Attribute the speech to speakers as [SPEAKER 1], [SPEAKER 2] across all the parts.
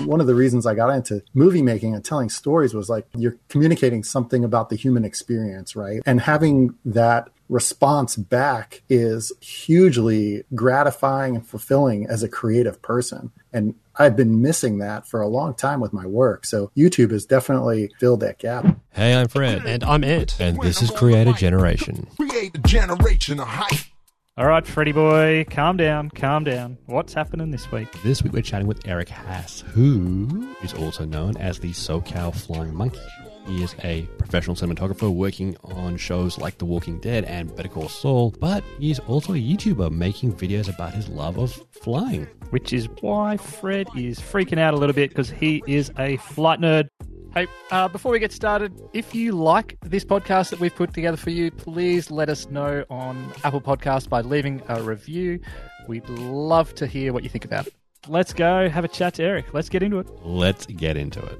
[SPEAKER 1] one of the reasons I got into movie making and telling stories was like you're communicating something about the human experience, right? And having that response back is hugely gratifying and fulfilling as a creative person. And I've been missing that for a long time with my work. So YouTube has definitely filled that gap.
[SPEAKER 2] Hey, I'm Fred.
[SPEAKER 3] And I'm Ed.
[SPEAKER 2] And this is Creator Generation.
[SPEAKER 4] Create a generation of hype.
[SPEAKER 3] All right, Freddie boy, calm down, calm down. What's happening this week?
[SPEAKER 2] This week we're chatting with Eric Haas, who is also known as the SoCal Flying Monkey. He is a professional cinematographer working on shows like The Walking Dead and Better Call Saul, but he's also a YouTuber making videos about his love of flying.
[SPEAKER 3] Which is why Fred is freaking out a little bit because he is a flight nerd. Hey, uh, before we get started, if you like this podcast that we've put together for you, please let us know on Apple Podcasts by leaving a review. We'd love to hear what you think about it. Let's go have a chat to Eric. Let's get into it.
[SPEAKER 2] Let's get into it.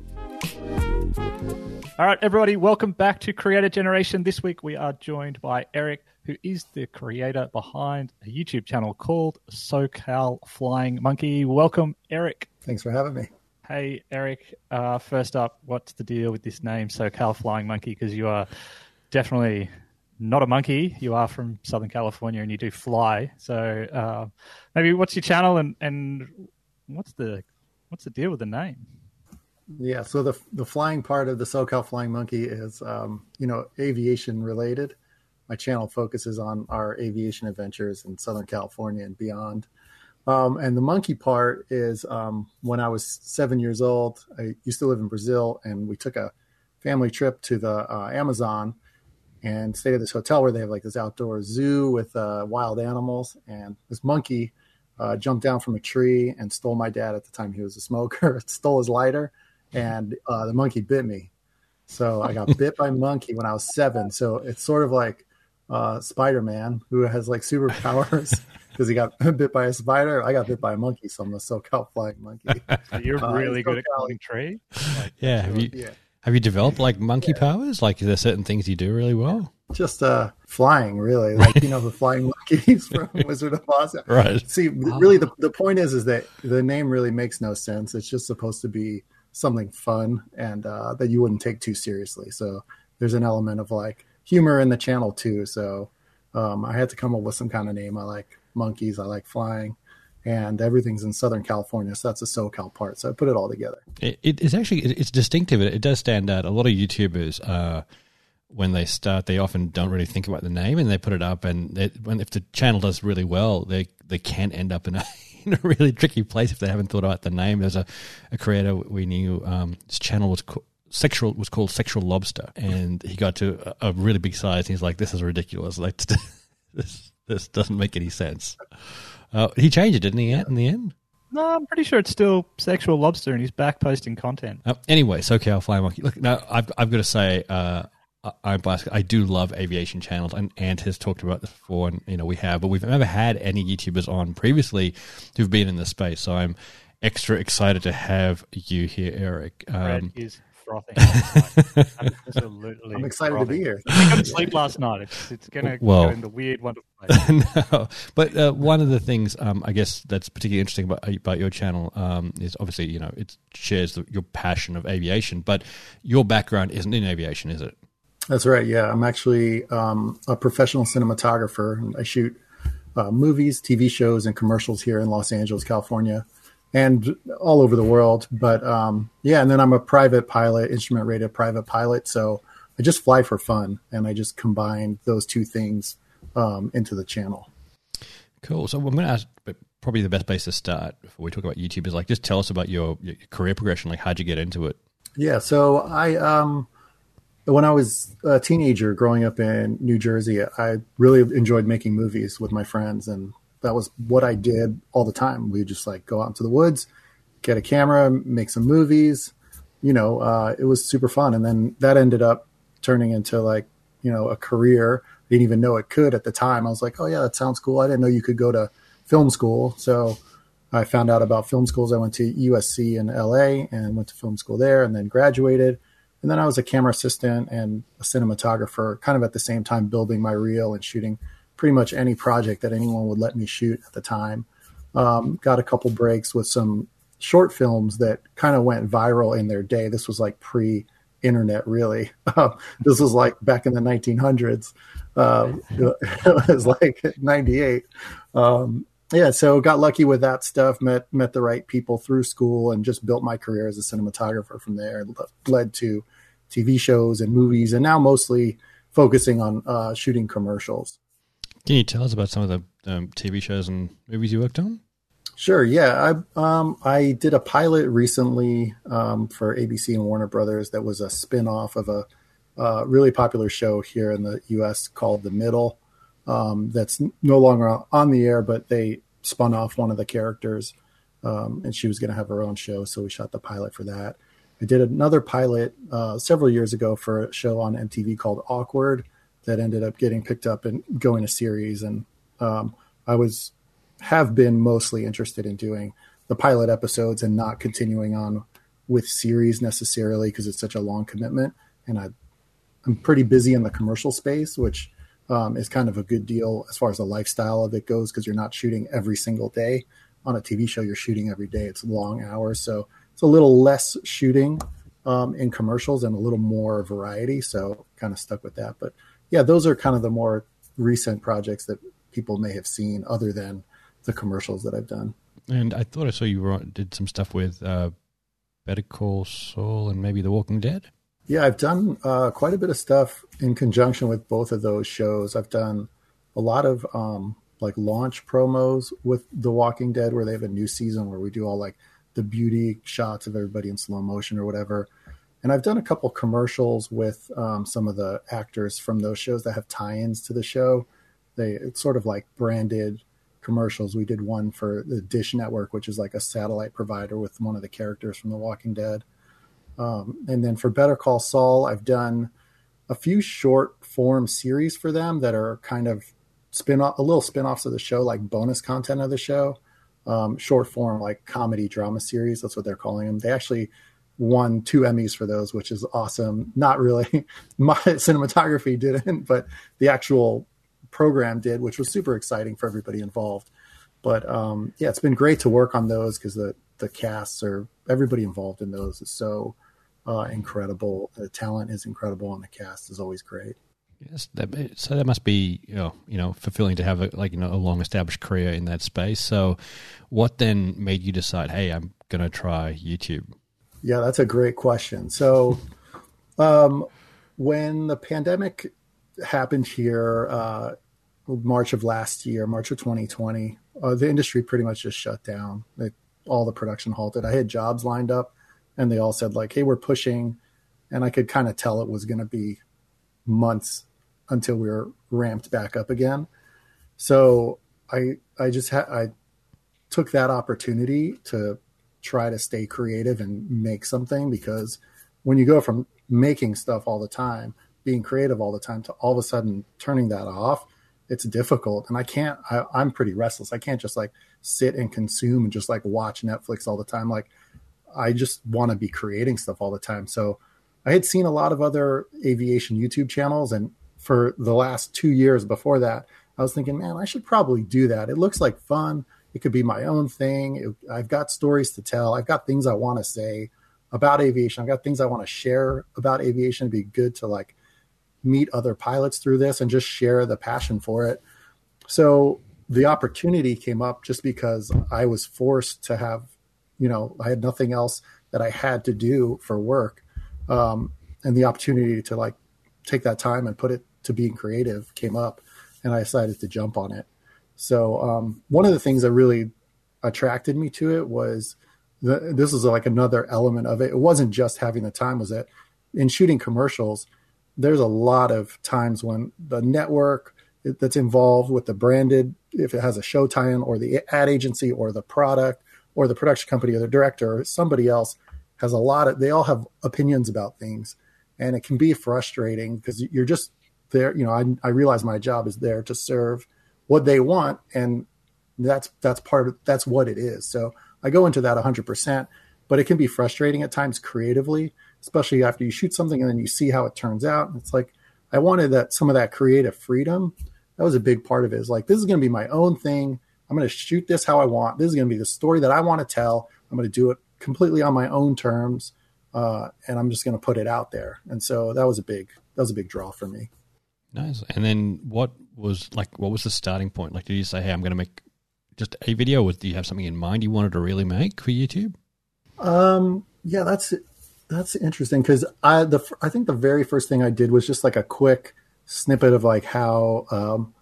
[SPEAKER 3] All right, everybody, welcome back to Creator Generation. This week we are joined by Eric, who is the creator behind a YouTube channel called SoCal Flying Monkey. Welcome, Eric.
[SPEAKER 1] Thanks for having me.
[SPEAKER 3] Hey, Eric. Uh, first up, what's the deal with this name, SoCal Flying Monkey? Because you are definitely not a monkey. You are from Southern California and you do fly. So uh, maybe what's your channel and, and what's the what's the deal with the name?
[SPEAKER 1] Yeah, so the the flying part of the SoCal Flying Monkey is um, you know aviation related. My channel focuses on our aviation adventures in Southern California and beyond. Um, and the monkey part is um, when I was seven years old, I used to live in Brazil, and we took a family trip to the uh, Amazon and stayed at this hotel where they have like this outdoor zoo with uh, wild animals. And this monkey uh, jumped down from a tree and stole my dad at the time he was a smoker, stole his lighter, and uh, the monkey bit me. So I got bit by monkey when I was seven. So it's sort of like uh, Spider Man who has like superpowers. because he got bit by a spider. I got bit by a monkey, so I'm the SoCal flying monkey.
[SPEAKER 3] You're uh, really good at climbing trees.
[SPEAKER 2] Like, yeah, have you yeah. have you developed like monkey yeah. powers? Like, are there certain things you do really well?
[SPEAKER 1] Just uh, flying, really. Like you know, the flying monkeys from Wizard of Oz.
[SPEAKER 2] Right.
[SPEAKER 1] See, really, the the point is, is that the name really makes no sense. It's just supposed to be something fun and uh, that you wouldn't take too seriously. So there's an element of like humor in the channel too. So um, I had to come up with some kind of name I like monkeys. I like flying, and everything's in Southern California, so that's the SoCal part. So I put it all together.
[SPEAKER 2] It, it's actually it's distinctive. It, it, does stand out. A lot of YouTubers. Uh, when they start, they often don't really think about the name, and they put it up. And they, when if the channel does really well, they they can end up in a, in a really tricky place if they haven't thought about the name. There's a, a creator we knew. Um, his channel was co- sexual was called Sexual Lobster, and he got to a, a really big size. And he's like, "This is ridiculous. Like this this doesn't make any sense. Uh, he changed it, didn't he? In the end.
[SPEAKER 3] No, I'm pretty sure it's still sexual lobster, and he's back posting content.
[SPEAKER 2] Uh, anyway, SoCal Fly Monkey. Look, now I've I've got to say, uh, I'm biased. I do love aviation channels, and Ant has talked about this before, and you know we have, but we've never had any YouTubers on previously who've been in the space. So I'm extra excited to have you here, Eric.
[SPEAKER 3] Um, is frothing.
[SPEAKER 1] Absolutely. I'm excited frothing. to be here.
[SPEAKER 3] I couldn't sleep last night. It's, it's going to well, go in the weird, wonderful
[SPEAKER 2] place. no, but uh, one of the things um, I guess that's particularly interesting about, about your channel um, is obviously, you know, it shares the, your passion of aviation, but your background isn't in aviation, is it?
[SPEAKER 1] That's right. Yeah, I'm actually um, a professional cinematographer. I shoot uh, movies, TV shows, and commercials here in Los Angeles, California and all over the world. But um, yeah, and then I'm a private pilot, instrument rated private pilot. So I just fly for fun, and I just combine those two things um, into the channel.
[SPEAKER 2] Cool. So I'm going to ask probably the best place to start before we talk about YouTube is like just tell us about your, your career progression. Like how'd you get into it?
[SPEAKER 1] Yeah. So I um when I was a teenager growing up in New Jersey, I really enjoyed making movies with my friends and that was what I did all the time. We just like go out into the woods, get a camera, make some movies. You know, uh, it was super fun. And then that ended up turning into like, you know, a career. I didn't even know it could at the time. I was like, oh yeah, that sounds cool. I didn't know you could go to film school. So I found out about film schools. I went to USC in LA and went to film school there and then graduated. And then I was a camera assistant and a cinematographer kind of at the same time building my reel and shooting pretty much any project that anyone would let me shoot at the time. Um, got a couple breaks with some short films that kind of went viral in their day. This was like pre internet, really. Um, this was like back in the 1900s. Uh, it was like 98. Um, yeah, so got lucky with that stuff. Met met the right people through school, and just built my career as a cinematographer from there. Led to TV shows and movies, and now mostly focusing on uh, shooting commercials.
[SPEAKER 2] Can you tell us about some of the um, TV shows and movies you worked on?
[SPEAKER 1] Sure. Yeah, I um, I did a pilot recently um, for ABC and Warner Brothers that was a spin off of a uh, really popular show here in the U.S. called The Middle. Um, that's no longer on the air, but they spun off one of the characters, um, and she was going to have her own show, so we shot the pilot for that. I did another pilot uh, several years ago for a show on MTV called Awkward that ended up getting picked up and going a series, and um, I was have been mostly interested in doing the pilot episodes and not continuing on with series necessarily because it's such a long commitment. And I, I'm pretty busy in the commercial space, which um, is kind of a good deal as far as the lifestyle of it goes because you're not shooting every single day. On a TV show, you're shooting every day. It's long hours, so it's a little less shooting um, in commercials and a little more variety. So kind of stuck with that. But yeah, those are kind of the more recent projects that people may have seen, other than the commercials that I've done.
[SPEAKER 2] And I thought I saw you did some stuff with uh, Better Call Saul and maybe The Walking Dead.
[SPEAKER 1] Yeah, I've done uh, quite a bit of stuff in conjunction with both of those shows. I've done a lot of um, like launch promos with The Walking Dead, where they have a new season where we do all like the beauty shots of everybody in slow motion or whatever. And I've done a couple commercials with um, some of the actors from those shows that have tie-ins to the show. They it's sort of like branded commercials. We did one for the Dish Network, which is like a satellite provider with one of the characters from The Walking Dead. Um, and then for Better Call Saul, I've done a few short form series for them that are kind of spin off, a little spin offs of the show, like bonus content of the show. Um, short form, like comedy drama series. That's what they're calling them. They actually won two Emmys for those, which is awesome. Not really, my cinematography didn't, but the actual program did, which was super exciting for everybody involved. But um, yeah, it's been great to work on those because the the casts are everybody involved in those is so uh, incredible. The talent is incredible, and the cast is always great.
[SPEAKER 2] Yes, that, so that must be you know you know fulfilling to have a, like you know a long established career in that space. So, what then made you decide? Hey, I'm going to try YouTube.
[SPEAKER 1] Yeah, that's a great question. So, um, when the pandemic happened here, uh, March of last year, March of 2020, uh, the industry pretty much just shut down. It, all the production halted. I had jobs lined up, and they all said like, "Hey, we're pushing," and I could kind of tell it was going to be months until we were ramped back up again. So I I just had I took that opportunity to try to stay creative and make something because when you go from making stuff all the time, being creative all the time to all of a sudden turning that off, it's difficult. And i can't I, i'm pretty restless. I can't just like sit and consume and just like watch netflix all the time. Like i just want to be creating stuff all the time. So i had seen a lot of other aviation youtube channels and for the last two years before that i was thinking man i should probably do that. It looks like fun it could be my own thing it, i've got stories to tell i've got things i want to say about aviation i've got things i want to share about aviation It'd be good to like meet other pilots through this and just share the passion for it. So the opportunity came up just because I was forced to have, you know, I had nothing else that I had to do for work. Um, and the opportunity to like take that time and put it to being creative came up and I decided to jump on it. So um, one of the things that really attracted me to it was the, this was like another element of it. It wasn't just having the time was that in shooting commercials, there's a lot of times when the network that's involved with the branded, if it has a show tie-in or the ad agency or the product or the production company or the director or somebody else has a lot of, they all have opinions about things. And it can be frustrating because you're just there. You know, I, I realize my job is there to serve what they want. And that's, that's part of, that's what it is. So I go into that hundred percent, but it can be frustrating at times creatively especially after you shoot something and then you see how it turns out. It's like I wanted that some of that creative freedom. That was a big part of it. Is like this is going to be my own thing. I'm going to shoot this how I want. This is going to be the story that I want to tell. I'm I'm going to do it completely on my own terms, uh, and I'm just going to put it out there. And so that was a big that was a big draw for me.
[SPEAKER 2] Nice. And then what was like? What was the starting point? Like, did you say, "Hey, I'm going to make just a video"? Or do you have something in mind you wanted to really make for YouTube?
[SPEAKER 1] Um, yeah, that's that's interesting because I the I think the very first thing I did was just like a quick snippet of like how um,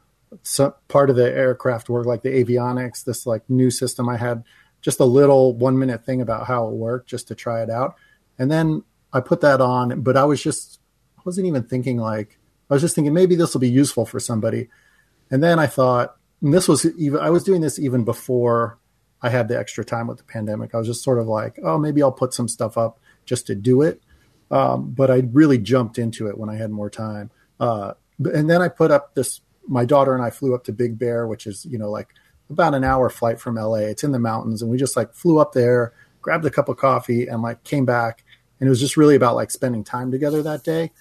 [SPEAKER 1] some part of the aircraft worked, like the avionics, this like new system I had, just a little one minute thing about how it worked, just to try it out, and then I put that on. But I was just I wasn't even thinking like I was just thinking maybe this will be useful for somebody, and then I thought this was even I was doing this even before I had the extra time with the pandemic. I was just sort of like, oh, maybe I'll put some stuff up just to do it. Um, but I really jumped into it when I had more time. Uh, and then I put up this. My daughter and I flew up to Big Bear, which is you know like about an hour flight from LA. It's in the mountains, and we just like flew up there, grabbed a cup of coffee, and like came back. And it was just really about like spending time together that day.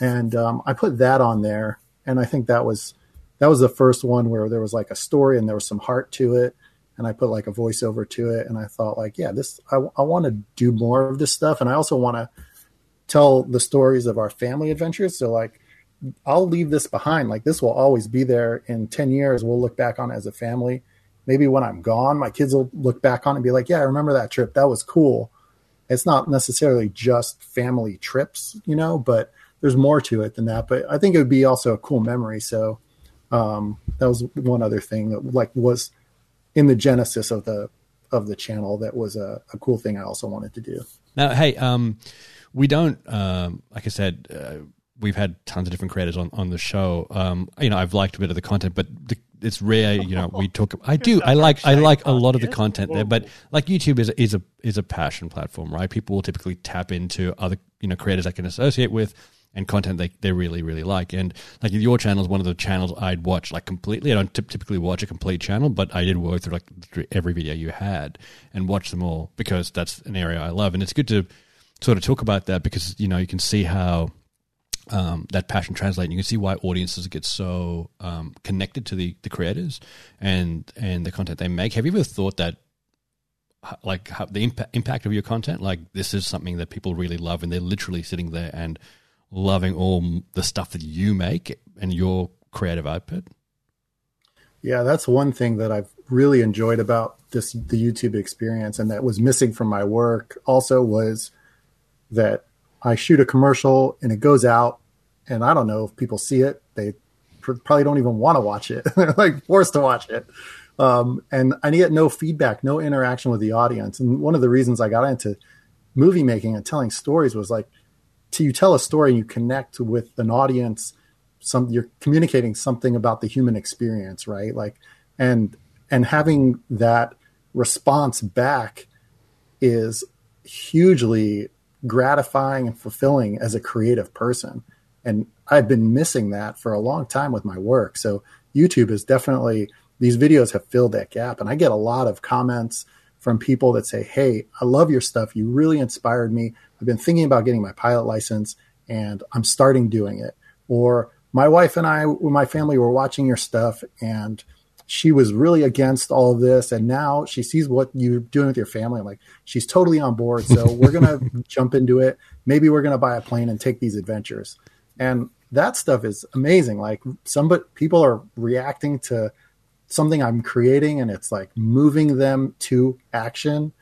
[SPEAKER 1] And um, I put that on there, and I think that was that was the first one where there was like a story and there was some heart to it and I put like a voiceover to it. And I thought like, yeah, this, I, I want to do more of this stuff. And I also want to tell the stories of our family adventures. So like, I'll leave this behind. Like this will always be there in 10 years. We'll look back on it as a family. Maybe when I'm gone, my kids will look back on it and be like, yeah, I remember that trip. That was cool. It's not necessarily just family trips, you know, but there's more to it than that. But I think it would be also a cool memory. So um, that was one other thing that like was in the genesis of the of the channel that was a, a cool thing I also wanted to do.
[SPEAKER 2] Now, hey, um, we don't, um, like I said, uh, we've had tons of different creators on, on the show. Um, you know, I've liked a bit of the content, but the, it's rare. You know, we talk. I do. I like. I like a lot of the content there, but like YouTube is is a is a passion platform, right? People will typically tap into other you know creators I can associate with and content they, they really really like and like your channel is one of the channels i'd watch like completely i don't t- typically watch a complete channel but i did work through like through every video you had and watch them all because that's an area i love and it's good to sort of talk about that because you know you can see how um, that passion translates. And you can see why audiences get so um, connected to the, the creators and and the content they make. Have you ever thought that, like, the impact impact of your content, like this is something that people really love, and they're literally sitting there and loving all the stuff that you make and your creative output?
[SPEAKER 1] Yeah, that's one thing that I've really enjoyed about this the YouTube experience and that was missing from my work also was that I shoot a commercial and it goes out and I don't know if people see it. They probably don't even want to watch it. They're like forced to watch it. Um, and I get no feedback, no interaction with the audience. And one of the reasons I got into movie making and telling stories was like you tell a story and you connect with an audience some you're communicating something about the human experience right? Like and and having that response back is hugely gratifying and fulfilling as a creative person. And i've been missing that for a long time with my work. So youtube is definitely these videos have filled that gap. And i get a lot of comments from people that say hey i love your stuff you really inspired me I've been thinking about getting my pilot license and I'm starting doing it. Or my wife and I, with my family were watching your stuff and she was really against all of this. And now she sees what you're doing with your family. I'm like, she's totally on board. So we're going to jump into it. Maybe we're going to buy a plane and take these adventures. And that stuff is amazing. Like some but people are reacting to something I'm creating and it's like moving them to action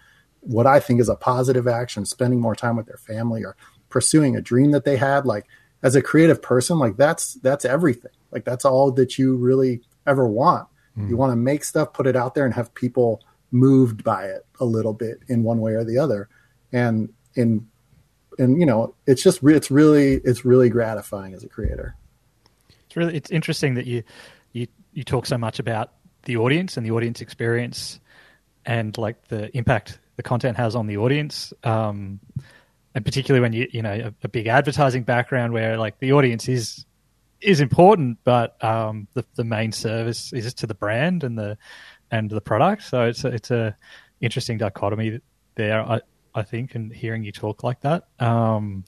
[SPEAKER 1] what I think is a positive action, spending more time with their family or pursuing a dream that they had. Like as a creative person, like that's that's everything. Like that's all that you really ever want. Mm. You want to make stuff, put it out there, and have people moved by it a little bit in one way or the other. And in and you know, it's just it's really it's really gratifying as a creator.
[SPEAKER 3] It's really it's interesting that you you talk so much about the audience and the audience experience and like the impact the content has on the audience. Um, and particularly when you you know a, a, big advertising background where like the audience is is important, but um, the the main service is to the brand and the and the product. So it's a, it's a interesting dichotomy there. I I think, and hearing you talk like that. Um,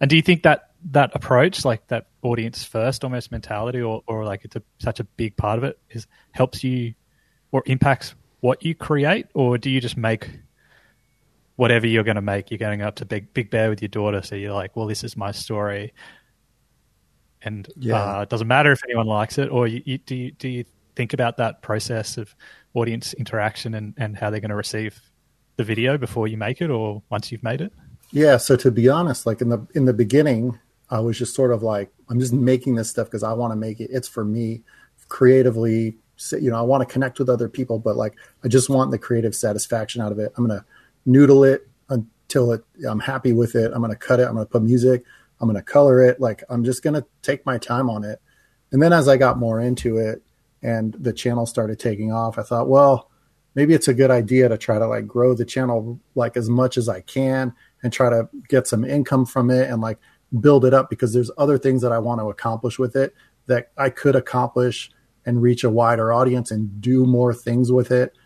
[SPEAKER 3] and do you think that that approach, like that audience first almost mentality, or or like it's a, such a big part of it, is helps you or impacts what you create, or do you just make whatever you're going to make, you're going up to Big Big Bear with your daughter, so you're like, well, this is my story, and
[SPEAKER 1] Yeah.
[SPEAKER 3] uh, it doesn't matter if anyone likes it, or you, you, do you do you think about that process of audience interaction and, and how they're going to receive the video before you make it, or once you've made it?
[SPEAKER 1] Yeah, so to be honest, like in the in the beginning, I was just sort of like, I'm just making this stuff because I want to make it. It's for me, creatively. You know, I want to connect with other people, but like, I just want the creative satisfaction out of it. I'm gonna noodle it until it. I'm happy with it. I'm gonna cut it. I'm gonna put music. I'm gonna color it. Like, I'm just gonna take my time on it. And then as I got more into it, and the channel started taking off, I thought, well, maybe it's a good idea to try to like grow the channel like as much as I can and try to get some income from it and like build it up because there's other things that I want to accomplish with it that I could accomplish and reach a wider audience and do more things with it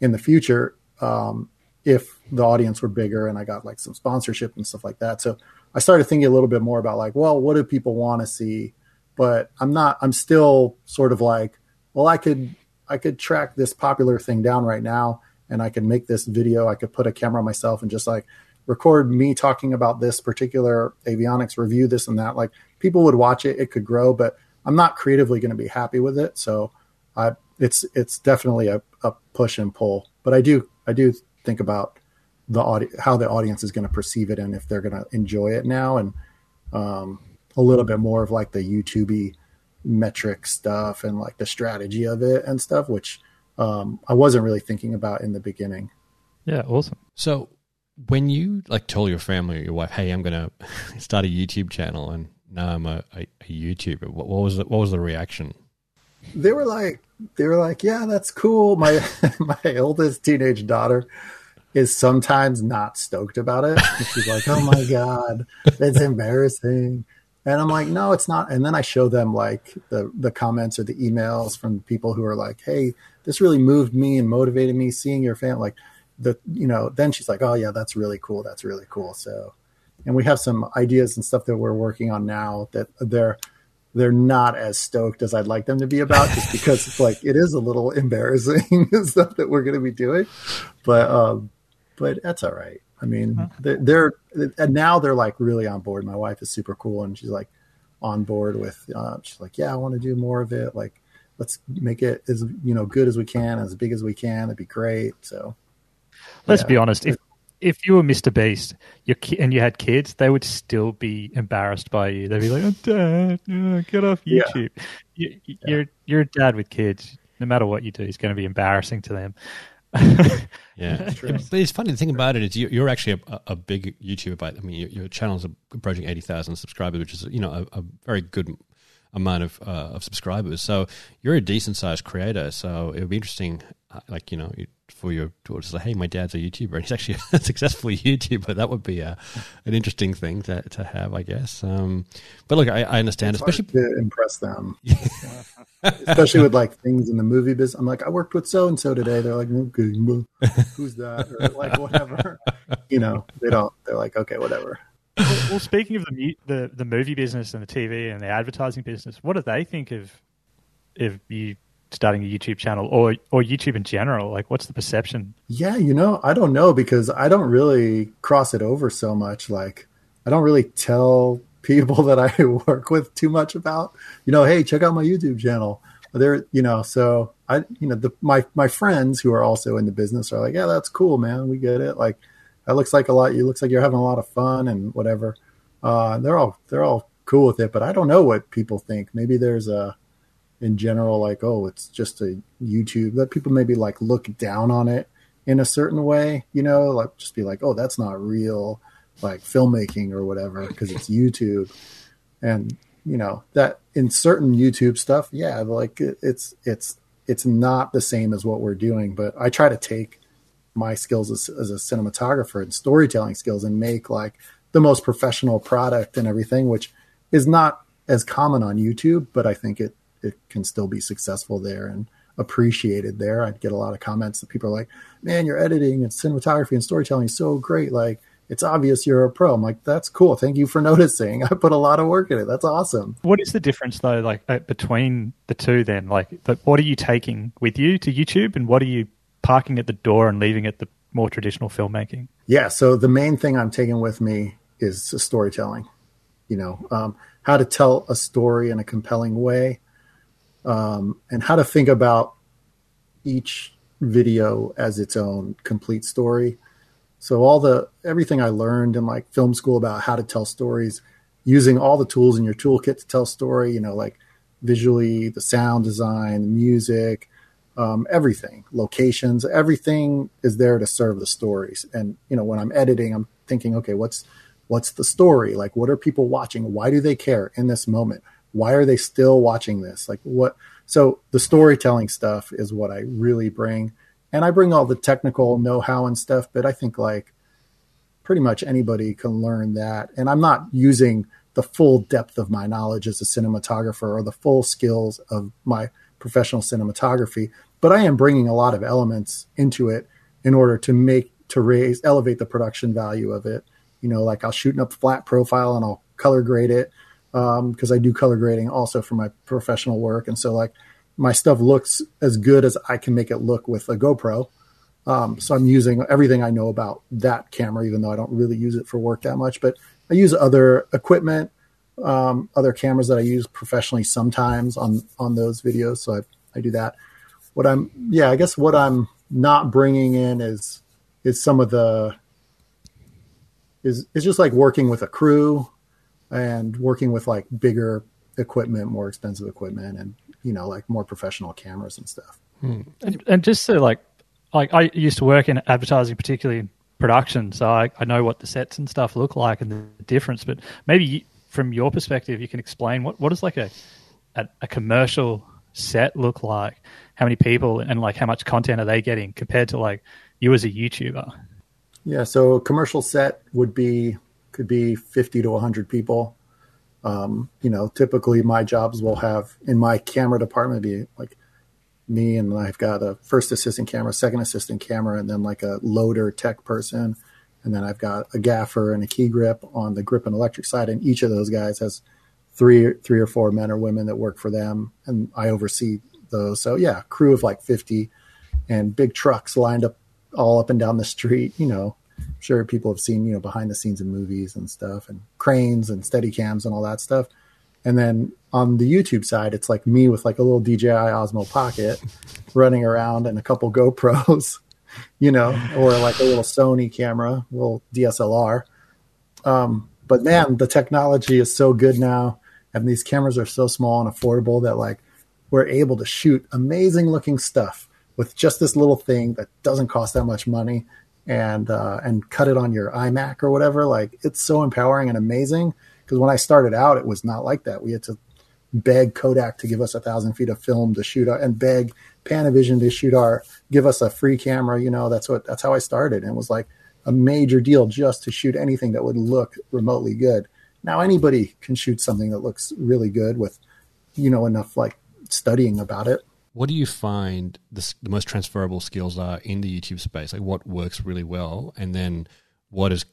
[SPEAKER 1] in the future um, if the audience were bigger and I got like some sponsorship and stuff like that. So I started thinking a little bit more about like, well, what do people want to see? But I'm not. I'm still sort of like, well, I could I could track this popular thing down right now and I could make this video. I could put a camera on myself and just like record me talking about this particular avionics review, this and that. Like people would watch it, it could grow, but I'm not creatively going to be happy with it. So I, it's, it's definitely a, a push and pull, but I do, I do think about the audi- how the audience is going to perceive it and if they're going to enjoy it now. And, um, a little bit more of like the YouTubey metric stuff and like the strategy of it and stuff, which um, I wasn't really thinking about in the beginning.
[SPEAKER 3] Yeah, awesome.
[SPEAKER 2] So when you like tell your family or your wife, "Hey, I'm going to start a YouTube channel," and now I'm a, a, a YouTuber, what, what was the, what was the reaction?
[SPEAKER 1] They were like, they were like, yeah, that's cool. My my oldest teenage daughter is sometimes not stoked about it. She's like, oh my god, it's embarrassing. And I'm like, no, it's not. And then I show them like the the comments or the emails from people who are like, hey, this really moved me and motivated me seeing your fan. Like the you know, then she's like, oh yeah, that's really cool. That's really cool. So, and we have some ideas and stuff that we're working on now that they're they're not as stoked as I'd like them to be about, just because it's like it is a little embarrassing stuff that we're going to be doing. But um, but that's all right. I mean, they're, they're and now they're like really on board. My wife is super cool, and she's like on board with. Uh, she's like, yeah, I want to do more of it. Like, let's make it as you know good as we can, as big as we can. It'd be great. So
[SPEAKER 3] Let's
[SPEAKER 1] Yeah.
[SPEAKER 3] be honest. If if you were Mr. Beast, your ki- and you had kids, they would still be embarrassed by you. They'd be like, "Oh, Dad, get off
[SPEAKER 1] Yeah.
[SPEAKER 3] YouTube." You, you- You're you're a dad with kids. No matter what you do, it's going to be embarrassing to them.
[SPEAKER 2] Yeah,
[SPEAKER 1] true.
[SPEAKER 2] but it's funny. The thing about it is, you, you're actually a, a big YouTuber. By I mean, your, your channel's approaching eighty thousand subscribers, which is you know a, a very good amount of uh, of subscribers. So you're a decent sized creator. So it would be interesting, uh, like you know, for your daughter to say, "Hey, my dad's a YouTuber, and he's actually a successful YouTuber." That would be a, an interesting thing to to have, I guess. Um, but look, I, I understand,
[SPEAKER 1] it's
[SPEAKER 2] especially
[SPEAKER 1] to impress them, especially with like things in the movie business. I'm like, I worked with so and so today. They're like, okay, who's that? Or like whatever. You know, they don't. They're like, okay, whatever.
[SPEAKER 3] Well, well, speaking of the, the the movie business and the TV and the advertising business, what do they think of of you starting a YouTube channel or or YouTube in general? Like, what's the perception?
[SPEAKER 1] Yeah, you know, I don't know because I don't really cross it over so much. Like, I don't really tell people that I work with too much about, you know, hey, check out my YouTube channel. They're, you know, so I, you know, the my my friends who are also in the business are like, yeah, that's cool, man. We get it. Like, that looks like a lot. You looks like you're having a lot of fun and whatever. Uh, they're all they're all cool with it, but I don't know what people think. Maybe there's a in general like oh it's just a youtube that people maybe like look down on it in a certain way you know like just be like oh that's not real like filmmaking or whatever because it's youtube and you know that in certain youtube stuff yeah like it, it's it's it's not the same as what we're doing but i try to take my skills as, as a cinematographer and storytelling skills and make like the most professional product and everything which is not as common on youtube but i think it it can still be successful there and appreciated there. I'd get a lot of comments that people are like, "Man, your editing and cinematography and storytelling is so great. Like, it's obvious you're a pro." I'm like, "That's cool. Thank you for noticing. I put a lot of work in it. That's awesome."
[SPEAKER 3] What is the difference though, like uh, between the two? Then, like, like, what are you taking with you to YouTube, and what are you parking at the door and leaving at the more traditional filmmaking?
[SPEAKER 1] Yeah. So the main thing I'm taking with me is storytelling. You know, um, how to tell a story in a compelling way, um, and how to think about each video as its own complete story. So all the everything I learned in like film school about how to tell stories, using all the tools in your toolkit to tell story, you know, like visually, the sound design, the music, um, everything, locations, everything is there to serve the stories. And you know, when I'm editing, I'm thinking, okay, what's what's the story? Like, what are people watching? Why do they care in this moment? Why are they still watching this? Like, what? So the storytelling stuff is what I really bring, and I bring all the technical know-how and stuff. But I think like pretty much anybody can learn that. And I'm not using the full depth of my knowledge as a cinematographer or the full skills of my professional cinematography, but I am bringing a lot of elements into it in order to make to raise elevate the production value of it. You know, like I'll shoot up flat profile and I'll color grade it because um, I do color grading also for my professional work, and so like my stuff looks as good as I can make it look with a GoPro. Um, so I'm using everything I know about that camera, even though I don't really use it for work that much. But I use other equipment um, other cameras that I use professionally sometimes on on those videos. So I, I do that. What I'm yeah, I guess what I'm not bringing in is is some of the is is just like working with a crew and working with like bigger equipment, more expensive equipment, and you know like more professional cameras and stuff.
[SPEAKER 3] Hmm. And, and just so like like I used to work in advertising, particularly production, so I, I know what the sets and stuff look like and the difference. But maybe from your perspective, you can explain what what does like a, a, a commercial set look like? How many people and like how much content are they getting compared to like you as a YouTuber?
[SPEAKER 1] Yeah, so a commercial set would be could be fifty to hundred people. Um, you know, typically my jobs will have in my camera department be like me and I've got a first assistant camera, second assistant camera, and then like a loader tech person, and then I've got a gaffer and a key grip on the grip and electric side, and each of those guys has three three or four men or women that work for them, and I oversee those. So yeah, crew of like fifty, and big trucks lined up all up and down the street. You know, I'm sure people have seen you know behind the scenes in movies and stuff, and cranes and steady cams and all that stuff. And then on the YouTube side, it's like me with like a little DJI Osmo Pocket running around and a couple GoPros you know, or like a little Sony camera, little DSLR. Um, but man, the technology is so good now, and these cameras are so small and affordable that like we're able to shoot amazing looking stuff with just this little thing that doesn't cost that much money and uh, and cut it on your iMac or whatever. Like it's so empowering and amazing. Because when I started out, it was not like that. We had to beg Kodak to give us a thousand feet of film to shoot and beg Panavision to shoot our give us a free camera. You know, that's what that's how I started, and it was like a major deal just to shoot anything that would look remotely good. Now anybody can shoot something that looks really good with, you know, enough like studying about it.
[SPEAKER 2] What do you find the, the most transferable skills are in the YouTube space? Like what works really well, and then what is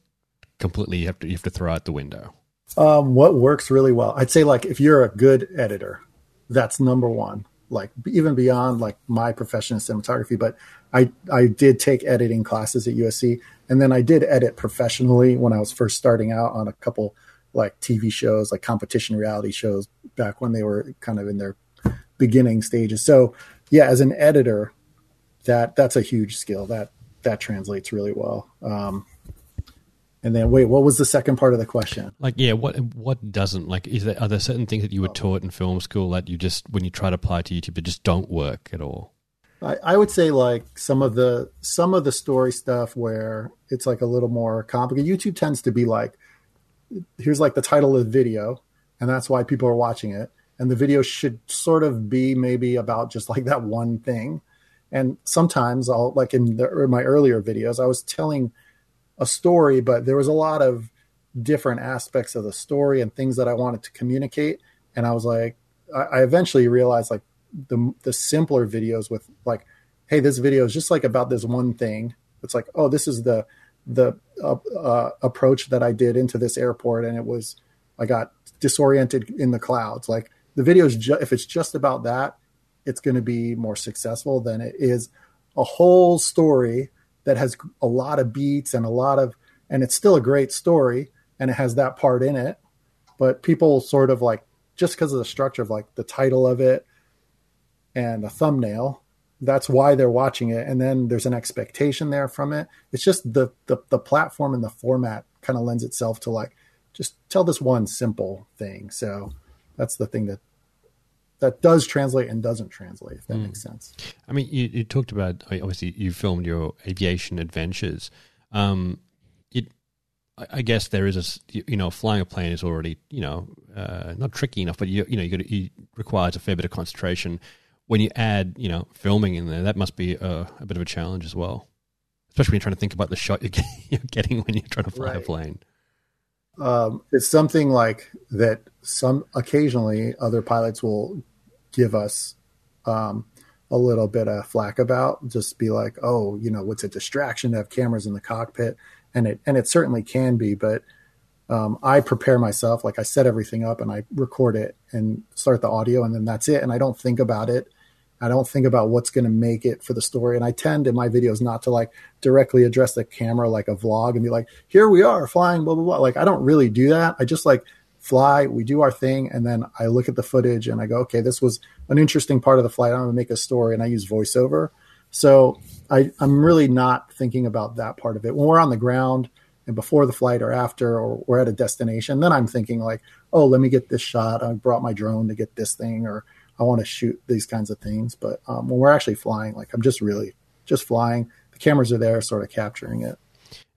[SPEAKER 2] completely you have to you have to throw out the window.
[SPEAKER 1] Um, what works really well? I'd say like if you're a good editor, that's number one like even beyond like my profession in cinematography but i i did take editing classes at usc and then i did edit professionally when i was first starting out on a couple like tv shows like competition reality shows back when they were kind of in their beginning stages so yeah as an editor that that's a huge skill that that translates really well um, and then wait, what was the second part of the question?
[SPEAKER 2] Like, yeah, what what doesn't like? Is there are there certain things that you were taught in film school that you just when you try to apply to YouTube, it just don't work at all?
[SPEAKER 1] I, I would say like some of the some of the story stuff where it's like a little more complicated. YouTube tends to be like, here's like the title of the video, and that's why people are watching it. And the video should sort of be maybe about just like that one thing. And sometimes I'll like in, the, in my earlier videos, I was telling a story, but there was a lot of different aspects of the story and things that I wanted to communicate. And I was like, I, I eventually realized like the the simpler videos with like, hey, this video is just like about this one thing. It's like, oh, this is the the uh, uh, approach that I did into this airport, and it was I got disoriented in the clouds. Like the video is ju- if it's just about that, it's going to be more successful than it is a whole story that has a lot of beats and a lot of and it's still a great story and it has that part in it but people sort of like just because of the structure of like the title of it and a thumbnail that's why they're watching it. And then there's an expectation there from it. It's just the the, the platform and the format kind of lends itself to like just tell this one simple thing. So that's the thing that that does translate and doesn't translate if that mm. makes sense
[SPEAKER 2] i mean you, you talked about obviously you filmed your aviation adventures um, it I guess there is a you know flying a plane is already you know uh, not tricky enough, but you you know you got it requires a fair bit of concentration when you add, you know, filming in there, that must be a, a bit of a challenge as well. Especially when you're trying to think about the shot you're getting when you're trying to fly right. a plane.
[SPEAKER 1] Um, it's something like that. Some occasionally other pilots will give us um, a little bit of flack about. Just be like, oh, you know, what's a distraction to have cameras in the cockpit, and it and it certainly can be. But um, I prepare myself, like I set everything up and I record it and start the audio, and then that's it. And I don't think about it I don't think about what's going to make it for the story. And I tend in my videos not to like directly address the camera like a vlog and be like, here we are flying, blah, blah, blah. Like, I don't really do that. I just like fly, we do our thing. And then I look at the footage and I go, okay, this was an interesting part of the flight. I'm going to make a story and I use voiceover. So I, I'm really not thinking about that part of it. When we're on the ground and before the flight or after, or we're at a destination, then I'm thinking like, oh, let me get this shot. I brought my drone to get this thing or, I want to shoot these kinds of things. But um, when we're actually flying, like I'm just really just flying. The cameras are there, sort of capturing it.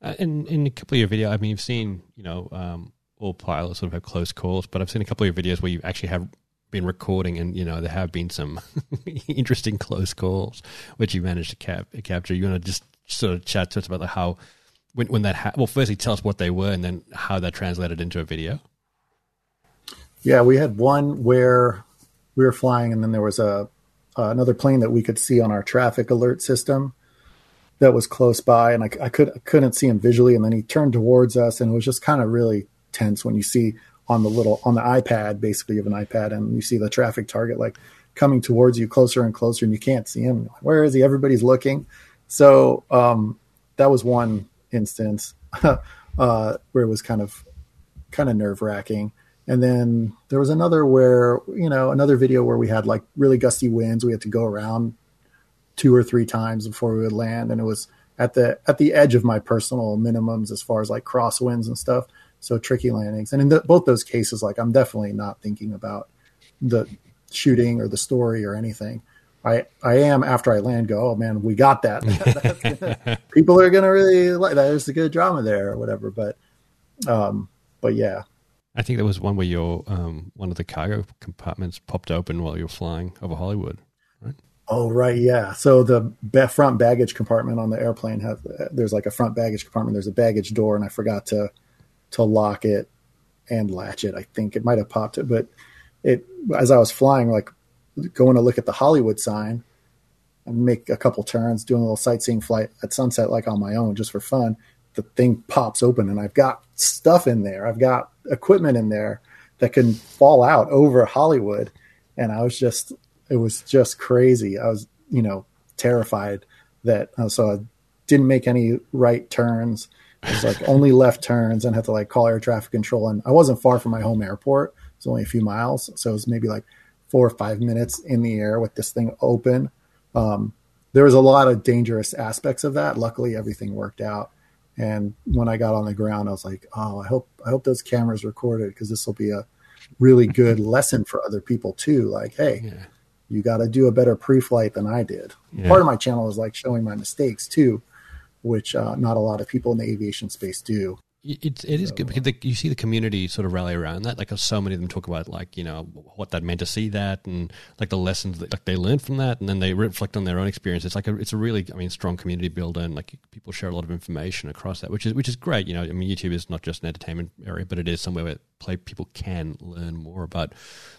[SPEAKER 2] Uh, in in a couple of your videos, I mean, you've seen you know um, all pilots sort of have close calls, but I've seen a couple of your videos where you actually have been recording, and you know there have been some interesting close calls which you managed to cap- capture. You want to just sort of chat to us about how when when that ha- well, firstly tell us what they were, and then how that translated into a video.
[SPEAKER 1] Yeah, we had one where we were flying, and then there was a uh, another plane that we could see on our traffic alert system that was close by, and I, I could I couldn't see him visually, and then he turned towards us, and it was just kind of really tense when you see on the little on the iPad, basically of an iPad, and you see the traffic target like coming towards you closer and closer, and you can't see him. Where is he? Everybody's looking. So um, that was one instance uh, where it was kind of kind of nerve wracking. And then there was another where, you know, another video where we had like really gusty winds. We had to go around two or three times before we would land. And it was at the, at the edge of my personal minimums as far as like crosswinds and stuff. So tricky landings. And in the, both those cases, like I'm definitely not thinking about the shooting or the story or anything. I, I am after I land go, oh man, we got that. gonna, people are going to really like that. There's a good drama there or whatever. But, um, but yeah,
[SPEAKER 2] I think there was one where your um, one of the cargo compartments popped open while you were flying over Hollywood, right?
[SPEAKER 1] Oh right, yeah. So the front baggage compartment on the airplane has there's like a front baggage compartment. There's a baggage door, and I forgot to to lock it and latch it. I think it might have popped it, but it as I was flying, like going to look at the Hollywood sign, and make a couple turns, doing a little sightseeing flight at sunset, like on my own, just for fun the thing pops open and I've got stuff in there. I've got equipment in there that can fall out over Hollywood. And I was just, it was just crazy. I was, you know, terrified that, uh, so I didn't make any right turns. It was like only left turns and had to like call air traffic control. And I wasn't far from my home airport. It was only a few miles. So it was maybe like four or five minutes in the air with this thing open. Um, there was a lot of dangerous aspects of that. Luckily, everything worked out. And when I got on the ground, I was like, "Oh, I hope I hope those cameras recorded because this will be a really good lesson for other people too. Like, hey, yeah. you got to do a better pre-flight than I did. Yeah. Part of my channel is like showing my mistakes too, which uh, not a lot of people in the aviation space do.
[SPEAKER 2] It's it is good because the, you see the community sort of rally around that. Like so many of them talk about like you know what that meant to see that and like the lessons that like they learned from that, and then they reflect on their own experience. It's like a it's a really I mean strong community builder, and like people share a lot of information across that, which is which is great. You know, I mean YouTube is not just an entertainment area, but it is somewhere where play people can learn more about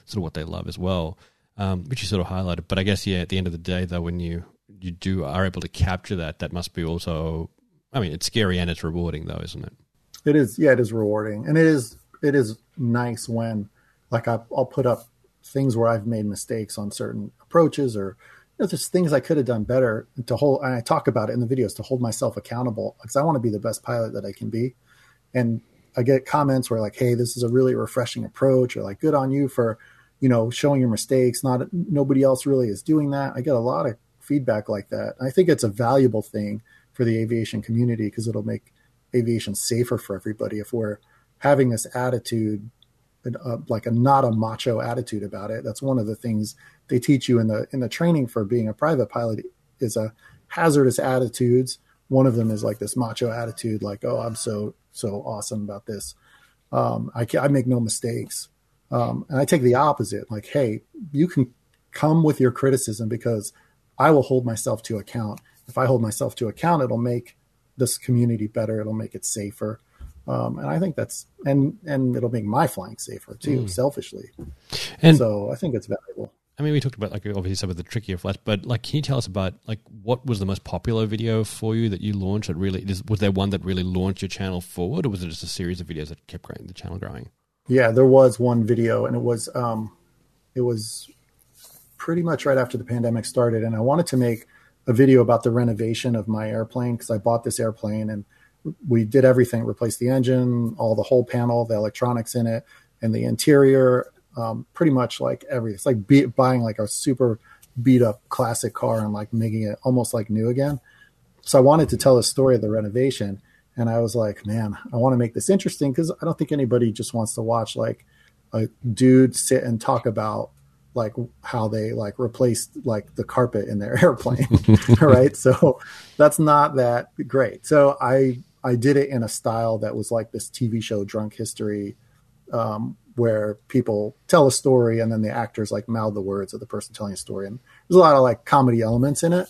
[SPEAKER 2] sort of what they love as well, um, which you sort of highlighted. But I guess yeah, at the end of the day, though, when you you do are able to capture that, that must be also I mean it's scary and it's rewarding though, isn't it?
[SPEAKER 1] It is, yeah, it is rewarding, and it is it is nice when like I, I'll put up things where I've made mistakes on certain approaches or know, there's things I could have done better to hold. And I talk about it in the videos to hold myself accountable because I want to be the best pilot that I can be. And I get comments where like, "Hey, this is a really refreshing approach," or like, "Good on you for, you know, showing your mistakes." Not nobody else really is doing that. I get a lot of feedback like that. I think it's a valuable thing for the aviation community because it'll make aviation safer for everybody if we're having this attitude uh, like a not a macho attitude about it. That's one of the things they teach you in the in the training for being a private pilot is a hazardous attitudes. One of them is like this macho attitude like oh i'm so so awesome about this. Um, I, I make no mistakes. Um, and i take the opposite like hey you can come with your criticism because i will hold myself to account. If i hold myself to account it'll make this community better it'll make it safer um, and I think that's and and it'll make my flying safer too, mm. selfishly. And so I think it's valuable.
[SPEAKER 2] I mean, we talked about like obviously some of the trickier flights, but like, can you tell us about like what was the most popular video for you that you launched? That really was there one that really launched your channel forward, or was it just a series of videos that kept growing the channel growing?
[SPEAKER 1] Yeah, there was one video, and it was um, it was pretty much right after the pandemic started, and I wanted to make a video about the renovation of my airplane because I bought this airplane and we did everything, replaced the engine, all the whole panel, the electronics in it, and the interior. Um, pretty much like every, it's like be, buying like a super beat up classic car and like making it almost like new again. So I wanted to tell the story of the renovation. And I was like, man, I want to make this interesting because I don't think anybody just wants to watch like a dude sit and talk about like how they like replaced like the carpet in their airplane right so that's not that great so i I did it in a style that was like this TV show Drunk History, um, where people tell a story and then the actors like mouth the words of the person telling a story, and there's a lot of like comedy elements in it.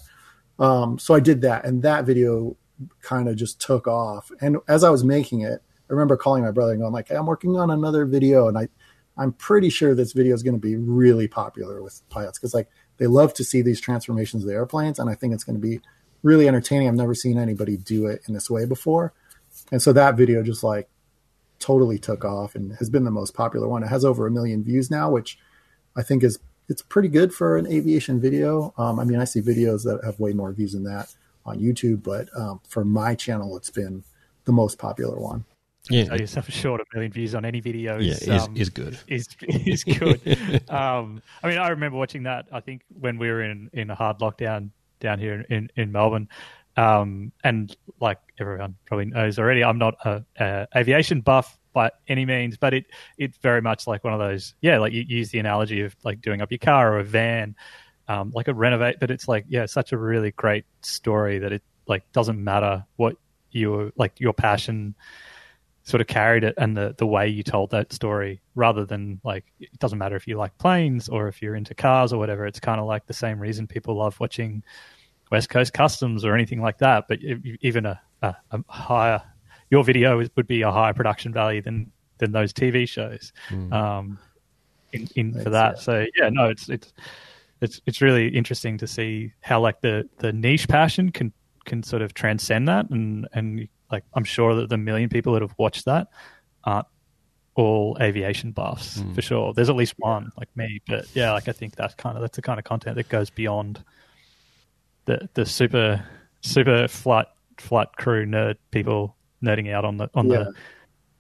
[SPEAKER 1] Um, so I did that, and that video kind of just took off. And as I was making it, I remember calling my brother and going like, hey, "I'm working on another video," and I, I'm pretty sure this video is going to be really popular with pilots because like they love to see these transformations of the airplanes, and I think it's going to be really entertaining. I've never seen anybody do it in this way before. And so that video just like totally took off and has been the most popular one. It has over a million views now, which I think is it's pretty good for an aviation video. Um, I mean, I see videos that have way more views than that on YouTube, but um, for my channel, it's been the most popular one.
[SPEAKER 3] Yeah, tell yourself short a million views on any video
[SPEAKER 2] yeah, is, um, is good.
[SPEAKER 3] Is is good. um, I mean, I remember watching that. I think when we were in in a hard lockdown down here in, in Melbourne. Um, and like everyone probably knows already, I'm not a, a, aviation buff by any means, but it it's very much like one of those. Yeah, like you use the analogy of like doing up your car or a van, um, like a renovate. But it's like yeah, such a really great story that it like doesn't matter what you like your passion sort of carried it and the the way you told that story rather than like it doesn't matter if you like planes or if you're into cars or whatever it's kind of like the same reason people love watching west coast customs or anything like that. But even a, a, a higher your video would be a higher production value than than those tv shows mm. um in, in for that. so yeah no it's it's it's it's really interesting to see how like the the niche passion can can sort of transcend that and and like I'm sure that the million people that have watched that aren't all aviation buffs mm. for sure. There's at least one like me, but yeah, like I think that's kind of that's the kind of content that goes beyond the the super super flight flight crew nerd people nerding out on the on yeah. the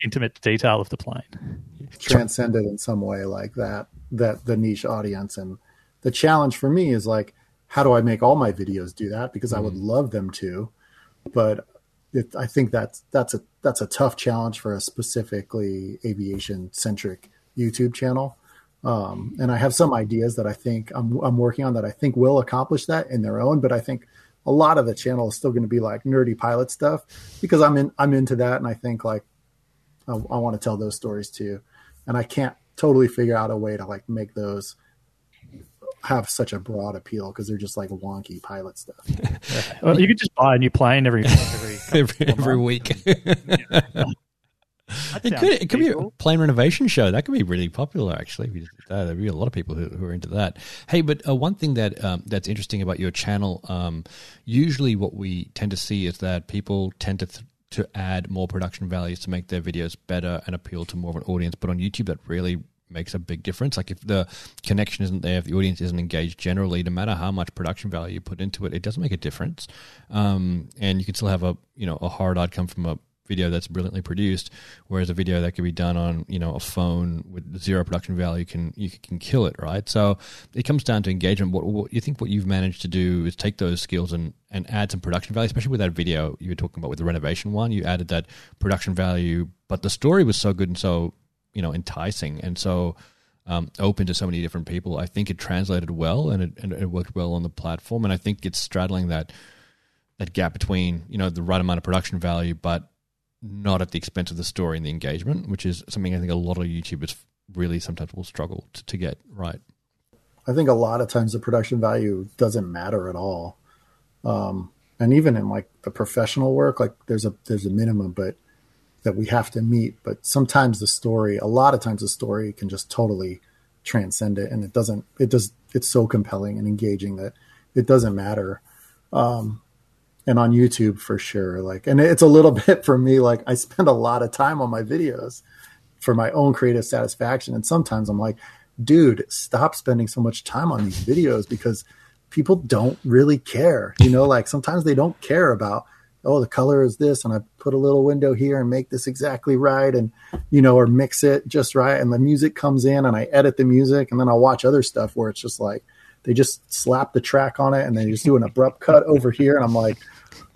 [SPEAKER 3] intimate detail of the plane.
[SPEAKER 1] Transcended in some way like that that the niche audience and the challenge for me is like how do I make all my videos do that because mm. I would mm. love them to but it, I think that's that's a that's a tough challenge for a specifically aviation centric YouTube channel. Um, and I have some ideas that I think I'm, I'm working on that I think will accomplish that in their own. But I think a lot of the channel is still going to be like nerdy pilot stuff because I'm in I'm into that, and I think like I, I want to tell those stories too. And I can't totally figure out a way to like make those have such a broad appeal because they're just like wonky pilot stuff.
[SPEAKER 3] well, you could just buy a new plane every every
[SPEAKER 2] every, every week. It could it could be a plane renovation show. That could be really popular, actually. Uh, there'd be a lot of people who, who are into that. Hey, but uh, one thing that um, that's interesting about your channel, um, usually what we tend to see is that people tend to th- to add more production values to make their videos better and appeal to more of an audience. But on YouTube, that really makes a big difference. Like if the connection isn't there, if the audience isn't engaged generally, no matter how much production value you put into it, it doesn't make a difference. Um, and you can still have a you know a hard outcome from a video that's brilliantly produced, whereas a video that could be done on you know a phone with zero production value can you can kill it, right? So it comes down to engagement. What, what you think what you've managed to do is take those skills and and add some production value, especially with that video you were talking about with the renovation one. You added that production value, but the story was so good and so you know enticing and so. Um, open to so many different people. I think it translated well and it, and it worked well on the platform. And I think it's straddling that that gap between you know the right amount of production value, but not at the expense of the story and the engagement, which is something I think a lot of YouTubers really sometimes will struggle to, to get right.
[SPEAKER 1] I think a lot of times the production value doesn't matter at all. Um, and even in like the professional work, like there's a there's a minimum, but that we have to meet. But sometimes the story, a lot of times the story can just totally transcend it, and it doesn't. It does. It's so compelling and engaging that it doesn't matter. Um, and on YouTube for sure. Like, and it's a little bit for me. Like, I spend a lot of time on my videos for my own creative satisfaction, and sometimes I'm like, dude, stop spending so much time on these videos because people don't really care. You know, like sometimes they don't care about oh the color is this and i put a little window here and make this exactly right and you know or mix it just right and the music comes in and i edit the music and then i'll watch other stuff where it's just like they just slap the track on it and they just do an abrupt cut over here and i'm like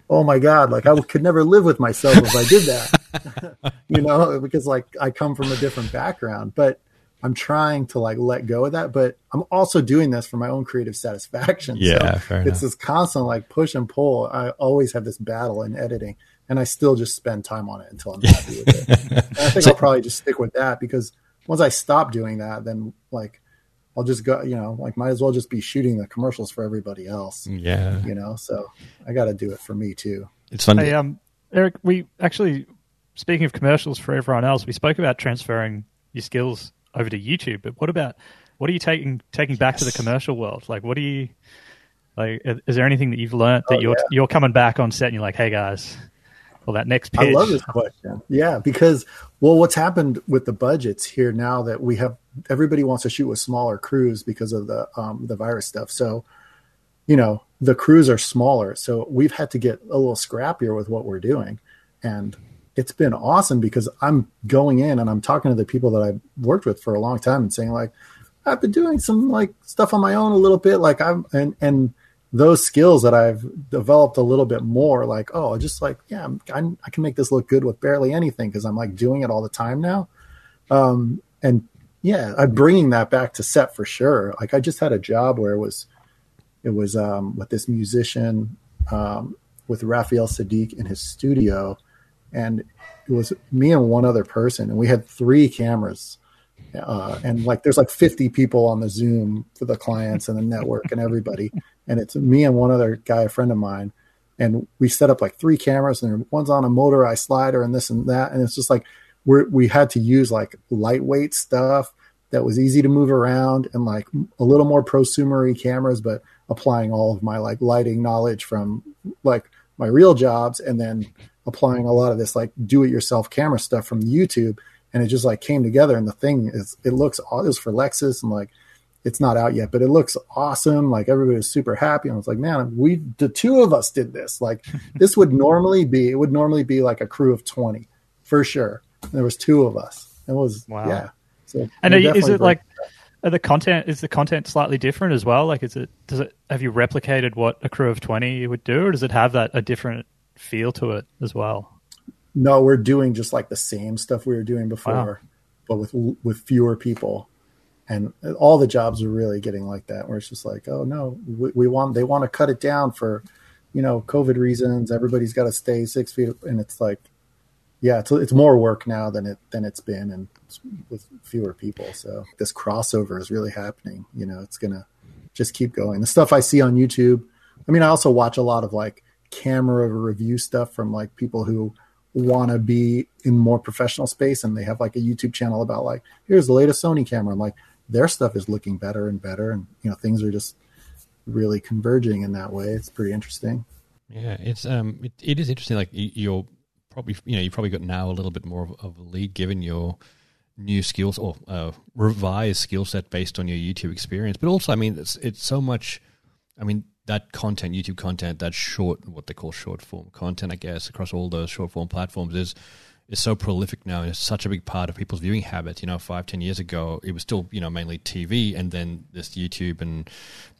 [SPEAKER 1] oh my god like i could never live with myself if i did that. You know because like i come from a different background. But i'm trying to like let go of that but i'm also doing this for my own creative satisfaction.
[SPEAKER 2] Yeah,
[SPEAKER 1] so
[SPEAKER 2] fair
[SPEAKER 1] it's
[SPEAKER 2] enough.
[SPEAKER 1] this constant like push and pull. I always have this battle in editing and i still just spend time on it until i'm happy with it. And i think i'll probably just stick with that because once i stop doing that then like i'll just go you know like might as well just be shooting the commercials for everybody else.
[SPEAKER 2] Yeah,
[SPEAKER 1] you know so i got to do it for me too.
[SPEAKER 2] It's funny,
[SPEAKER 3] Hey, um, Eric, we actually, speaking of commercials for everyone else, we spoke about transferring your skills over to YouTube. But what about what are you taking taking back to the commercial world? Like, what do you like? Is there anything that you've learned that
[SPEAKER 1] Oh,
[SPEAKER 3] you're
[SPEAKER 1] yeah.
[SPEAKER 3] you're coming back on set and you're like, hey guys, well that next pitch,
[SPEAKER 1] I love this question. Yeah, because well, what's happened with the budgets here now that we have everybody wants to shoot with smaller crews because of the um, the virus stuff. So, you know, the crews are smaller, so we've had to get a little scrappier with what we're doing, and it's been awesome because I'm going in and I'm talking to the people that I've worked with for a long time and saying like, I've been doing some like stuff on my own a little bit, like I'm and and those skills that I've developed a little bit more, like oh, just like yeah, I'm, I'm, I can make this look good with barely anything because I'm like doing it all the time now, um, and yeah, I'm bringing that back to set for sure. Like I just had a job where it was, it was um, with this musician um, with Raphael Saadiq in his studio, and it was me and one other person, and we had three cameras uh, and like there's like 50 people on the zoom for the clients and the network and everybody and it's me and one other guy a friend of mine and we set up like three cameras and one's on a motorized slider and this and that and it's just like we're we had to use like lightweight stuff that was easy to move around and like a little more prosumery cameras but applying all of my like lighting knowledge from like my real jobs and then applying a lot of this like do it yourself camera stuff from youtube and it just like came together and the thing is it looks it was for lexus and like it's not out yet but it looks awesome like everybody was super happy and i was like man we the two of us did this like this would normally be it would normally be like a crew of 20 for sure and there was two of us it was
[SPEAKER 3] Wow.
[SPEAKER 1] yeah so
[SPEAKER 3] And are is it like are the content is the content slightly different as well? Like, is it does it have you replicated what a crew of twenty would do, or does it have that a different feel to it as well?
[SPEAKER 1] No, we're doing just like the same stuff we were doing before, but with with fewer people, and all the jobs are really getting like that. Where it's just like, oh no, we, we want they want to cut it down for, you know, COVID reasons. Everybody's got to stay six feet, and it's like, yeah, it's it's more work now than it than it's been, and it's with fewer people. So this crossover is really happening. You know, it's gonna just keep going. The stuff I see on YouTube. I mean, I also watch a lot of like camera review stuff from like people who want to be in more professional space and they have like a YouTube channel about like here's the latest Sony camera. I'm like their stuff is looking better and better and you know things are just really converging in that way. It's pretty interesting.
[SPEAKER 2] Yeah, it's um, it, it is interesting. Like you- you're probably, you know, you probably got now a little bit more of, of a lead given your new skills or uh, revised skill set based on your YouTube experience. But also, I mean, it's it's so much. I mean, that content, YouTube content, that short, what they call short form content, I guess, across all those short form platforms is is so prolific now and it's such a big part of people's viewing habits. You know, five, ten years ago, it was still, you know, mainly TV and then this YouTube and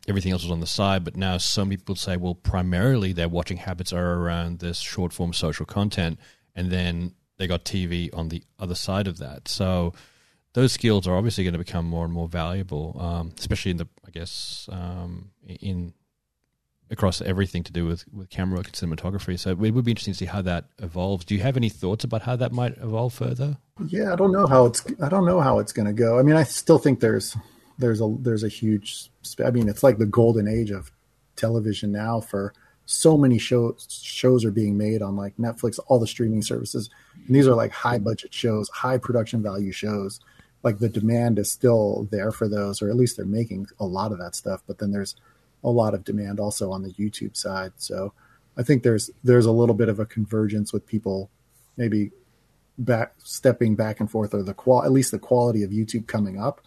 [SPEAKER 2] everything else was on the side. But now some people say, well, primarily their watching habits are around this short form social content. And then they got TV on the other side of that. So those skills are obviously going to become more and more valuable, um, especially in the, I guess, um, in across everything to do with, with camera work and cinematography. So it would be interesting to see how that evolves. Do you have any thoughts about how that might evolve further?
[SPEAKER 1] Yeah, I don't know how it's I don't know how it's going to go. I mean, I still think there's there's a there's a huge I mean, it's like the golden age of television now for so many shows shows are being made on like Netflix, all the streaming services. And these are like high budget shows, high production value shows. Like the demand is still there for those, or at least they're making a lot of that stuff. But then there's a lot of demand also on the YouTube side. So I think there's there's a little bit of a convergence with people maybe back stepping back and forth or the qual at least the quality of YouTube coming up.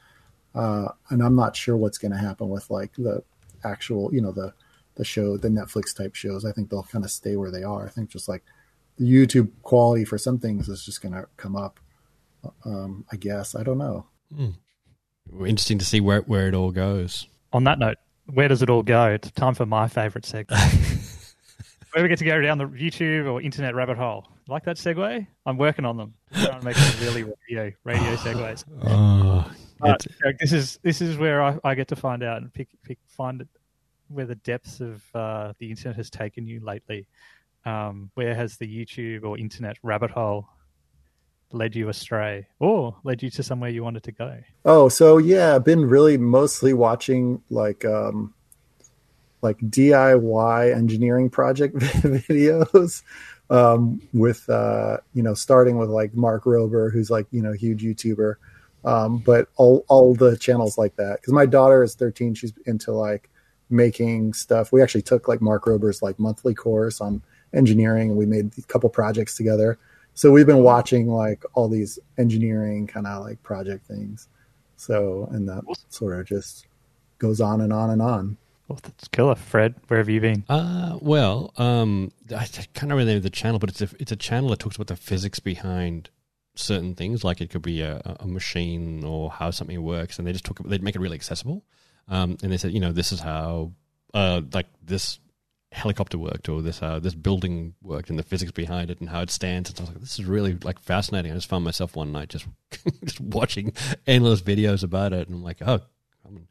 [SPEAKER 1] Uh, and I'm not sure what's going to happen with like the actual, you know, the the show, the Netflix type shows. I think they'll kind of stay where they are. I think just like the YouTube quality for some things is just going to come up. Um, I guess I don't know.
[SPEAKER 2] Mm. Interesting to see where where it all goes.
[SPEAKER 3] On that note, where does it all go? It's time for my favorite segment. where we get to go down the YouTube or internet rabbit hole. Like that segue? I'm working on them. I'm trying to make some really radio radio segues. Oh, but, this is this is where I, I, get to find out and pick, pick find where the depths of uh, the internet has taken you lately. Um, where has the YouTube or internet rabbit hole led you astray or led you to somewhere you wanted to go?
[SPEAKER 1] Oh, so yeah, I've been really mostly watching like um like DIY engineering project videos um with uh you know starting with like Mark Rober who's like, you know, huge YouTuber. Um but all all the channels like that cuz my daughter is 13, she's into like making stuff. We actually took like Mark Rober's like monthly course on engineering and we made a couple projects together so we've been watching like all these engineering kind of like project things. So and that sort of just goes on and on and on.
[SPEAKER 3] Well, that's killer, Fred. Where have you been?
[SPEAKER 2] Uh, well, um, I can't remember the channel, but it's a it's a channel that talks about the physics behind certain things. Like it could be a, a machine or how something works, and they just talk. They'd make it really accessible. Um, and they said, you know, this is how, uh, like this helicopter worked or this uh, this building worked and the physics behind it and how it stands. And I was like, this is really like fascinating. I just found myself one night just just watching endless videos about it, and I'm like, oh, I'm,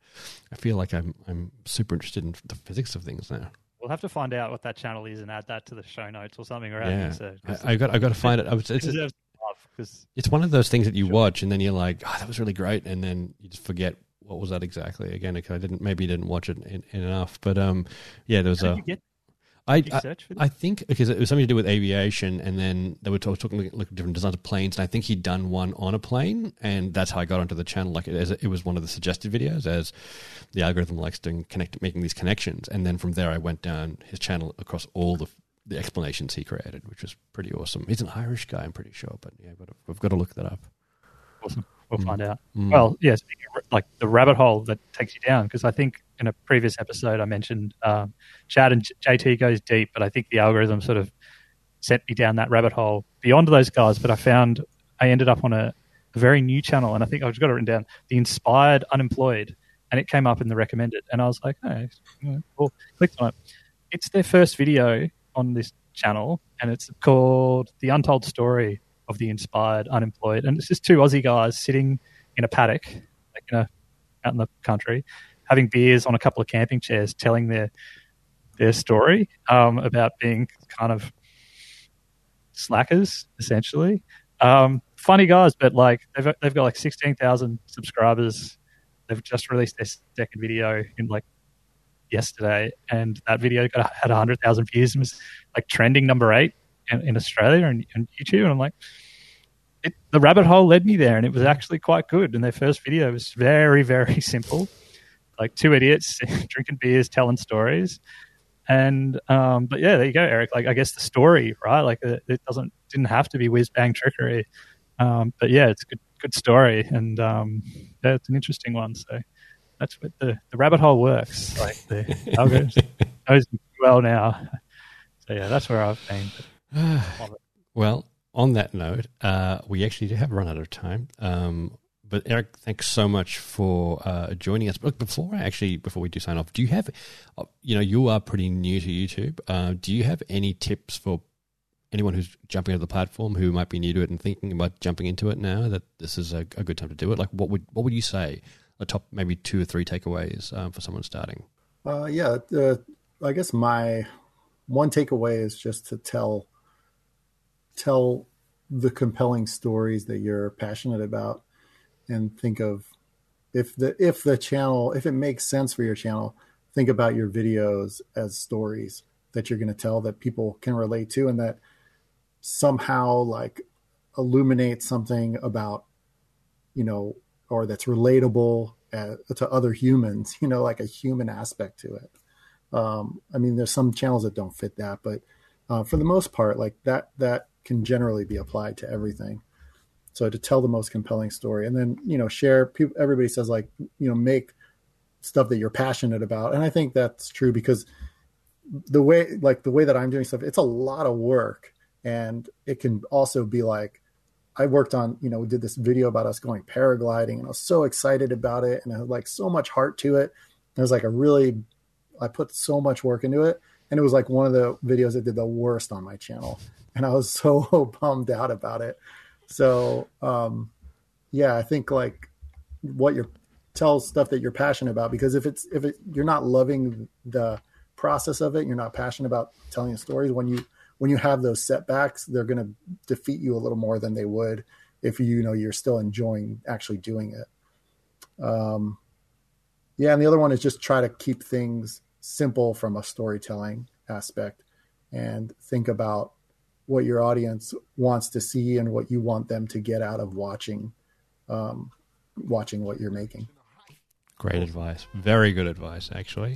[SPEAKER 2] I feel like I'm I'm super interested in the physics of things now.
[SPEAKER 3] We'll have to find out what that channel is and add that to the show notes or something. Or
[SPEAKER 2] yeah, so, I, I, got I got to find it. it's, it's, it's, it's one of those things that you sure. watch and then you're like, oh, that was really great, and then you just forget what was that exactly again because I didn't maybe didn't watch it in, in enough. But um, yeah, there was How a. I, I, I, think because it was something to do with aviation, and then they were talk, talking like different designs of planes, and I think he'd done one on a plane, and that's how I got onto the channel. Like it, it was one of the suggested videos, as the algorithm likes doing connect, making these connections, and then from there I went down his channel across all the the explanations he created, which was pretty awesome. He's an Irish guy, I'm pretty sure, but yeah, we've got to look that up.
[SPEAKER 3] Awesome. We'll mm. find out. Mm. Well, yes, like the rabbit hole that takes you down, because I think in a previous episode I mentioned um, Chad and JT goes deep, but I think the algorithm sort of sent me down that rabbit hole beyond those guys. But I found I ended up on a, a very new channel, and I think I've got it written down: the Inspired Unemployed, and it came up in the recommended, and I was like, oh, cool. Clicked on it. It's their first video on this channel, and it's called "The Untold Story of the Inspired Unemployed," and it's just two Aussie guys sitting in a paddock, like in a out in the country, having beers on a couple of camping chairs, telling their their story um, about being kind of slackers, essentially. Um, funny guys, but like they've they've got like sixteen thousand subscribers. They've just released their second video in like yesterday, and that video got had hundred thousand views and was like trending number eight in, in Australia and, and YouTube. And I'm like, it, the rabbit hole led me there, and it was actually quite good. And their first video was very very simple like two idiots drinking beers, telling stories. And um, but yeah, there you go, Eric. Like I guess the story, right? Like it, it doesn't didn't have to be whiz bang trickery. Um, but yeah, it's a good good story, and um, yeah, it's an interesting one. So that's what the, the rabbit hole works. Like the algorithm knows well now. So yeah, that's where I've been.
[SPEAKER 2] well, on that note, uh, we actually do have run out of time. Um, but Eric, thanks so much for uh, joining us. But before I actually, before we do sign off, do you have, uh, you know, you are pretty new to YouTube. Uh, do you have any tips for anyone who's jumping onto the platform who might be new to it and thinking about jumping into it now that this is a, a good time to do it? Like, what would what would you say? The top maybe two or three takeaways um, for someone starting.
[SPEAKER 1] Uh, yeah, uh, I guess my one takeaway is just to tell tell the compelling stories that you're passionate about and think of if the if the channel if it makes sense for your channel think about your videos as stories that you're going to tell that people can relate to and that somehow like illuminate something about you know or that's relatable uh, to other humans you know like a human aspect to it. Um, i mean there's some channels that don't fit that but uh, for the most part like that that can generally be applied to everything so to tell the most compelling story and then you know share people, everybody says like you know make stuff that you're passionate about. And i think that's true because the way like the way that i'm doing stuff it's a lot of work and it can also be like i worked on you know we did this video about us going paragliding and i was so excited about it and i had like so much heart to it. It was like a really i put so much work into it and it was like one of the videos that did the worst on my channel. And i was so bummed out about it so um yeah i think like what you're tell stuff that you're passionate about because if it's if it you're not loving the process of it you're not passionate about telling stories when you when you have those setbacks they're going to defeat you a little more than they would if you, you know you're still enjoying actually doing it. Um yeah and the other one is just try to keep things simple from a storytelling aspect and think about what your audience wants to see and what you want them to get out of watching um, watching what you're making.
[SPEAKER 2] Great advice. Very good advice, actually.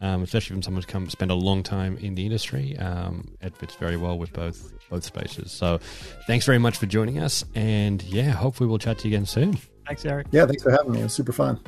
[SPEAKER 2] Um, especially from someone who's come spend a long time in the industry. Um, it fits very well with both both spaces. So, thanks very much for joining us, and yeah, hopefully we'll chat to you again soon.
[SPEAKER 3] Thanks, Eric.
[SPEAKER 1] Yeah, thanks for having me. It was super fun.